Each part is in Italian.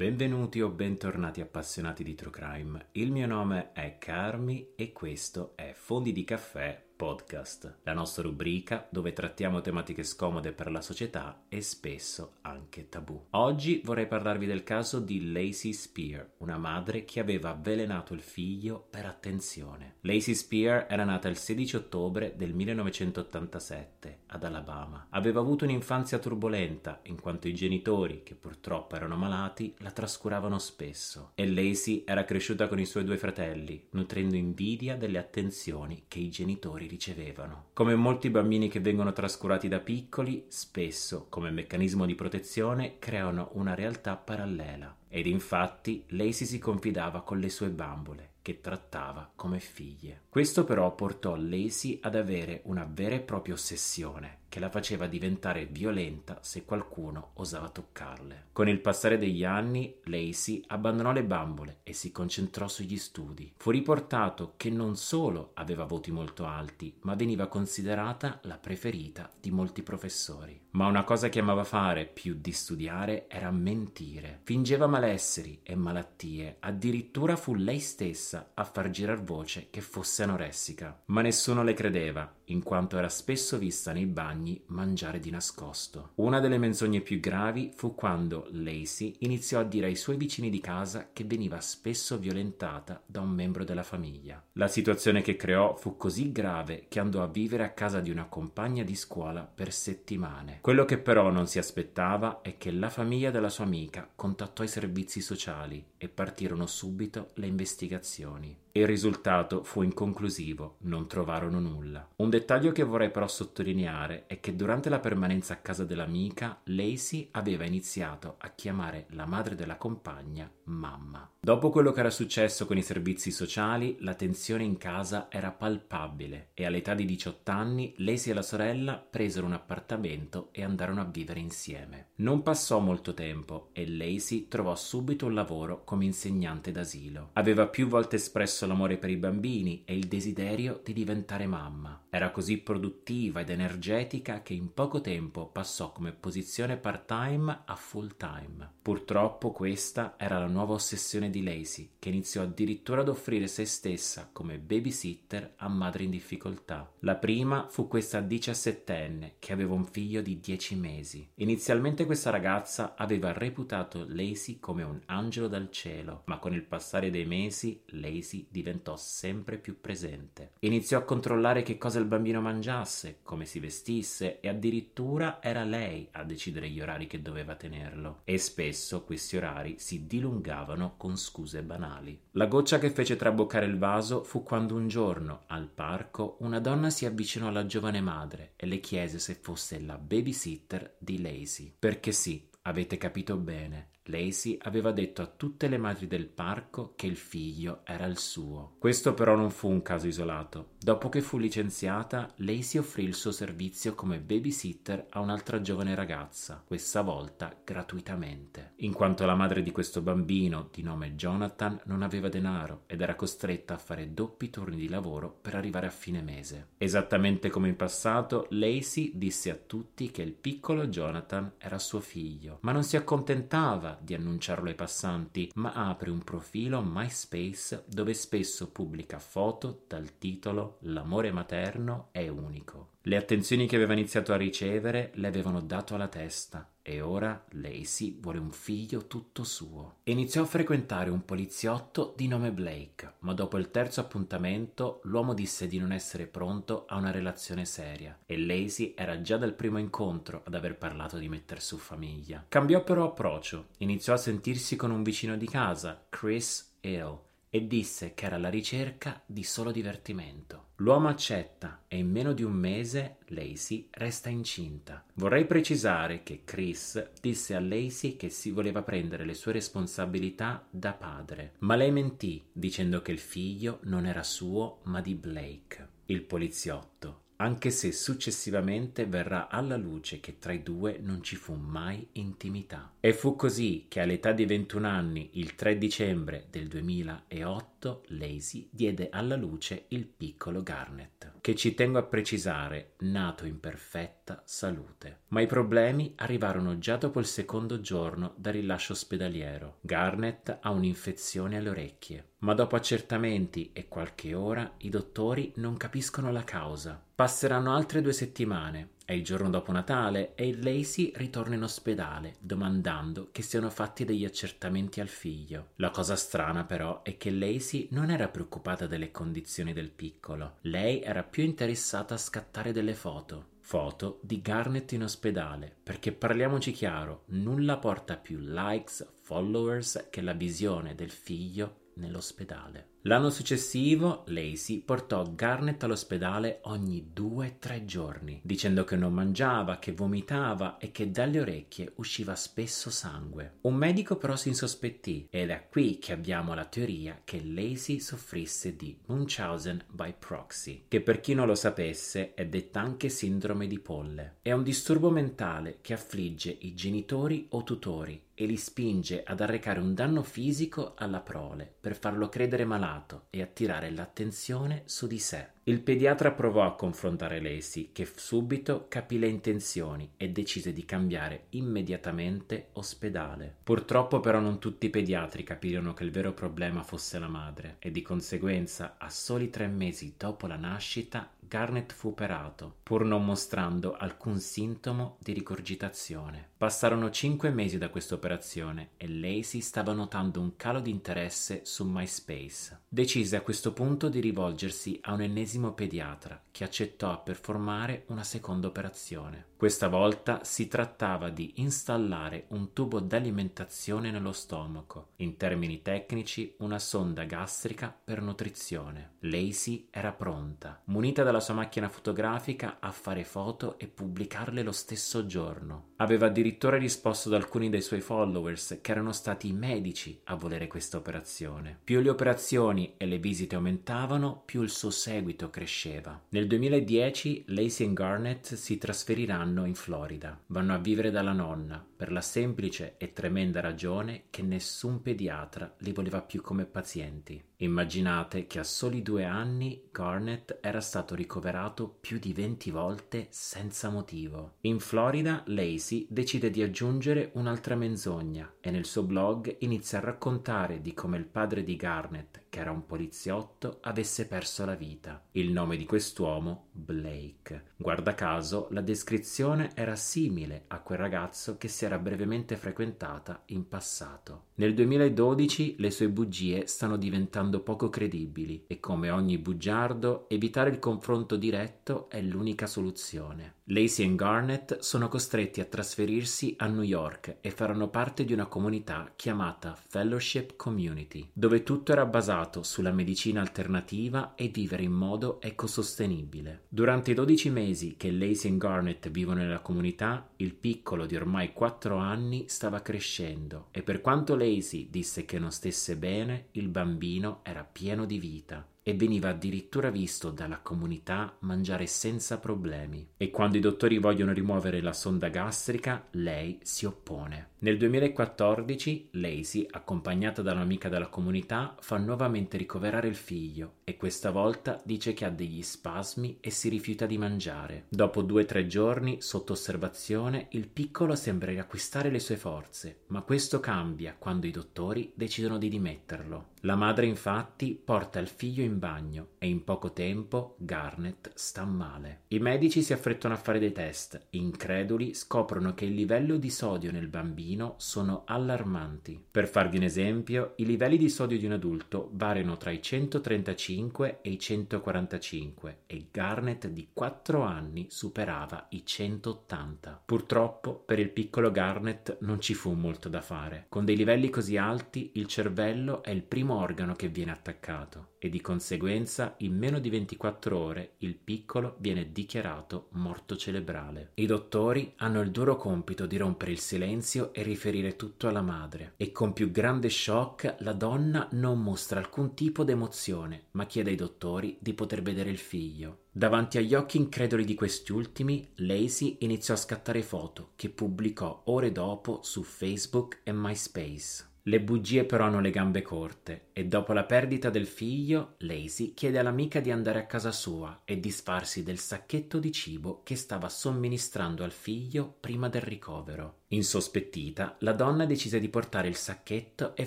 Benvenuti o bentornati appassionati di True Crime. Il mio nome è Carmi e questo è Fondi di Caffè Podcast, la nostra rubrica dove trattiamo tematiche scomode per la società e spesso anche tabù. Oggi vorrei parlarvi del caso di Lacey Spear, una madre che aveva avvelenato il figlio per attenzione. Lacey Spear era nata il 16 ottobre del 1987 ad Alabama. Aveva avuto un'infanzia turbolenta in quanto i genitori, che purtroppo erano malati, la trascuravano spesso e Lacey era cresciuta con i suoi due fratelli, nutrendo invidia delle attenzioni che i genitori ricevevano. Come molti bambini che vengono trascurati da piccoli, spesso, come meccanismo di protezione, creano una realtà parallela. Ed infatti Lacey si confidava con le sue bambole, che trattava come figlie. Questo però portò Lacey ad avere una vera e propria ossessione che la faceva diventare violenta se qualcuno osava toccarle. Con il passare degli anni, Lacey abbandonò le bambole e si concentrò sugli studi. Fu riportato che non solo aveva voti molto alti, ma veniva considerata la preferita di molti professori. Ma una cosa che amava fare più di studiare era mentire. Fingeva malesseri e malattie, addirittura fu lei stessa a far girar voce che fosse anoressica. Ma nessuno le credeva in quanto era spesso vista nei bagni mangiare di nascosto. Una delle menzogne più gravi fu quando Lacey iniziò a dire ai suoi vicini di casa che veniva spesso violentata da un membro della famiglia. La situazione che creò fu così grave che andò a vivere a casa di una compagna di scuola per settimane. Quello che però non si aspettava è che la famiglia della sua amica contattò i servizi sociali e partirono subito le investigazioni. Il risultato fu inconclusivo, non trovarono nulla. Un dettaglio che vorrei però sottolineare è che durante la permanenza a casa dell'amica, Lacey aveva iniziato a chiamare la madre della compagna mamma. Dopo quello che era successo con i servizi sociali, la tensione in casa era palpabile e all'età di 18 anni Lacey e la sorella presero un appartamento e andarono a vivere insieme. Non passò molto tempo e Lacey trovò subito un lavoro come insegnante d'asilo. Aveva più volte espresso l'amore per i bambini e il desiderio di diventare mamma. Era così produttiva ed energetica che in poco tempo passò come posizione part-time a full-time. Purtroppo questa era la nuova ossessione di Lacey, che iniziò addirittura ad offrire se stessa come babysitter a madri in difficoltà. La prima fu questa diciassettenne che aveva un figlio di dieci mesi. Inizialmente questa ragazza aveva reputato Lacey come un angelo dal cielo, ma con il passare dei mesi Lacey diventò sempre più presente. Iniziò a controllare che cosa il bambino mangiasse, come si vestisse e addirittura era lei a decidere gli orari che doveva tenerlo. E spesso questi orari si dilungavano con scuse banali. La goccia che fece traboccare il vaso fu quando un giorno, al parco, una donna si avvicinò alla giovane madre e le chiese se fosse la babysitter di Lacey. Perché sì, avete capito bene, Lacey aveva detto a tutte le madri del parco che il figlio era il suo. Questo però non fu un caso isolato. Dopo che fu licenziata, Lacey offrì il suo servizio come babysitter a un'altra giovane ragazza, questa volta gratuitamente, in quanto la madre di questo bambino, di nome Jonathan, non aveva denaro ed era costretta a fare doppi turni di lavoro per arrivare a fine mese. Esattamente come in passato, Lacey disse a tutti che il piccolo Jonathan era suo figlio, ma non si accontentava di annunciarlo ai passanti, ma apre un profilo MySpace dove spesso pubblica foto dal titolo L'amore materno è unico. Le attenzioni che aveva iniziato a ricevere le avevano dato alla testa e ora Lacey vuole un figlio tutto suo. Iniziò a frequentare un poliziotto di nome Blake, ma dopo il terzo appuntamento l'uomo disse di non essere pronto a una relazione seria e Lacey era già dal primo incontro ad aver parlato di metter su famiglia. Cambiò però approccio, iniziò a sentirsi con un vicino di casa, Chris Hill, e disse che era alla ricerca di solo divertimento. L'uomo accetta e in meno di un mese Lacey resta incinta. Vorrei precisare che Chris disse a Lacey che si voleva prendere le sue responsabilità da padre, ma lei mentì dicendo che il figlio non era suo ma di Blake, il poliziotto anche se successivamente verrà alla luce che tra i due non ci fu mai intimità. E fu così che all'età di 21 anni, il 3 dicembre del 2008, Lacey diede alla luce il piccolo Garnet. che ci tengo a precisare, nato in perfetta salute. Ma i problemi arrivarono già dopo il secondo giorno dal rilascio ospedaliero. Garnet ha un'infezione alle orecchie ma dopo accertamenti e qualche ora i dottori non capiscono la causa. Passeranno altre due settimane, è il giorno dopo Natale e Lacey ritorna in ospedale domandando che siano fatti degli accertamenti al figlio. La cosa strana però è che Lacey non era preoccupata delle condizioni del piccolo, lei era più interessata a scattare delle foto foto di Garnet in ospedale, perché parliamoci chiaro, nulla porta più likes, followers che la visione del figlio nell'ospedale. L'anno successivo Lacey portò Garnet all'ospedale ogni due o tre giorni, dicendo che non mangiava, che vomitava e che dalle orecchie usciva spesso sangue. Un medico però si insospettì ed è qui che abbiamo la teoria che Lacey soffrisse di Munchausen by proxy, che per chi non lo sapesse è detta anche sindrome di Polle. È un disturbo mentale che affligge i genitori o tutori e li spinge ad arrecare un danno fisico alla prole per farlo credere malato e attirare l'attenzione su di sé. Il pediatra provò a confrontare Lacey, che subito capì le intenzioni e decise di cambiare immediatamente ospedale. Purtroppo però non tutti i pediatri capirono che il vero problema fosse la madre e di conseguenza a soli tre mesi dopo la nascita Garnet fu operato, pur non mostrando alcun sintomo di rigurgitazione. Passarono cinque mesi da questa operazione e Lacey stava notando un calo di interesse su MySpace. Decise a questo punto di rivolgersi a un ennesimo pediatra che accettò a performare una seconda operazione. Questa volta si trattava di installare un tubo d'alimentazione nello stomaco, in termini tecnici una sonda gastrica per nutrizione. Lacey era pronta, munita dalla sua macchina fotografica a fare foto e pubblicarle lo stesso giorno. Aveva addirittura risposto ad alcuni dei suoi followers che erano stati i medici a volere questa operazione. Più le operazioni e le visite aumentavano, più il suo seguito cresceva. Nel 2010 Lacey e Garnett si trasferiranno in Florida. Vanno a vivere dalla nonna, per la semplice e tremenda ragione che nessun pediatra li voleva più come pazienti. Immaginate che a soli due anni Garnett era stato ricoverato più di 20 volte senza motivo. In Florida Lacey decide di aggiungere un'altra menzogna e nel suo blog inizia a raccontare di come il padre di Garnett, che era un poliziotto, avesse perso la vita. Il nome di quest'uomo, Blake. Guarda caso, la descrizione era simile a quel ragazzo che si era brevemente frequentata in passato. Nel 2012 le sue bugie stanno diventando poco credibili e come ogni bugiardo evitare il confronto diretto è l'unica soluzione. Lacey e Garnett sono costretti a trasferirsi a New York e faranno parte di una comunità chiamata Fellowship Community, dove tutto era basato sulla medicina alternativa e vivere in modo ecosostenibile. Durante i 12 mesi che Lacey e Garnett vivono nella comunità, il piccolo di ormai 4 anni stava crescendo e per quanto Tracy disse che non stesse bene, il bambino era pieno di vita e veniva addirittura visto dalla comunità mangiare senza problemi. E quando i dottori vogliono rimuovere la sonda gastrica, lei si oppone. Nel 2014 Lacey, accompagnata da un'amica della comunità, fa nuovamente ricoverare il figlio e questa volta dice che ha degli spasmi e si rifiuta di mangiare. Dopo due o tre giorni, sotto osservazione, il piccolo sembra riacquistare le sue forze, ma questo cambia quando i dottori decidono di dimetterlo. La madre infatti porta il figlio in bagno e in poco tempo Garnet sta male. I medici si affrettano a fare dei test, increduli scoprono che il livello di sodio nel bambino sono allarmanti. Per farvi un esempio, i livelli di sodio di un adulto variano tra i 135 e i 145 e Garnet di 4 anni superava i 180. Purtroppo per il piccolo Garnet non ci fu molto da fare. Con dei livelli così alti il cervello è il primo organo che viene attaccato e di conseguenza in meno di 24 ore il piccolo viene dichiarato morto cerebrale. I dottori hanno il duro compito di rompere il silenzio e riferire tutto alla madre e con più grande shock la donna non mostra alcun tipo d'emozione ma chiede ai dottori di poter vedere il figlio. Davanti agli occhi increduli di questi ultimi, Lacey iniziò a scattare foto che pubblicò ore dopo su Facebook e MySpace. Le bugie però hanno le gambe corte e dopo la perdita del figlio, Lacey chiede all'amica di andare a casa sua e disfarsi del sacchetto di cibo che stava somministrando al figlio prima del ricovero. Insospettita, la donna decise di portare il sacchetto e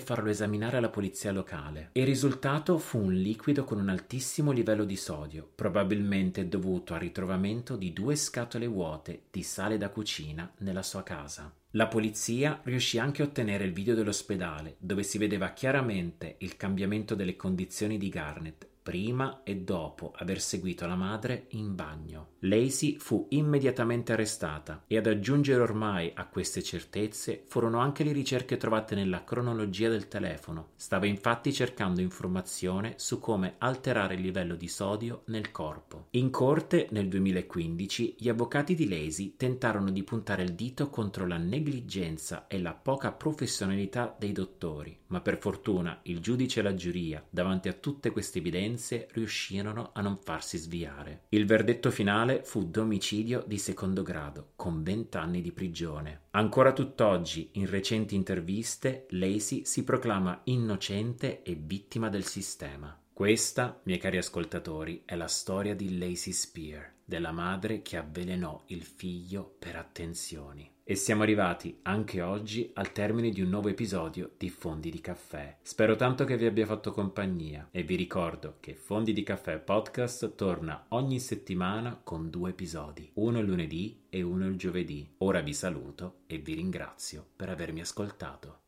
farlo esaminare alla polizia locale. Il risultato fu un liquido con un altissimo livello di sodio, probabilmente dovuto al ritrovamento di due scatole vuote di sale da cucina nella sua casa. La polizia riuscì anche a ottenere il video dell'ospedale, dove si vedeva chiaramente il cambiamento delle condizioni di Garnet prima e dopo aver seguito la madre in bagno. Lacey fu immediatamente arrestata e ad aggiungere ormai a queste certezze furono anche le ricerche trovate nella cronologia del telefono. Stava infatti cercando informazione su come alterare il livello di sodio nel corpo. In corte nel 2015 gli avvocati di Lacey tentarono di puntare il dito contro la negligenza e la poca professionalità dei dottori, ma per fortuna il giudice e la giuria, davanti a tutte queste evidenze, sentenze riuscirono a non farsi sviare. Il verdetto finale fu domicidio di secondo grado, con 20 anni di prigione. Ancora tutt'oggi, in recenti interviste, Lacey si proclama innocente e vittima del sistema. Questa, miei cari ascoltatori, è la storia di Lacey Spear, della madre che avvelenò il figlio per attenzioni. E siamo arrivati anche oggi al termine di un nuovo episodio di Fondi di Caffè. Spero tanto che vi abbia fatto compagnia e vi ricordo che Fondi di Caffè Podcast torna ogni settimana con due episodi, uno il lunedì e uno il giovedì. Ora vi saluto e vi ringrazio per avermi ascoltato.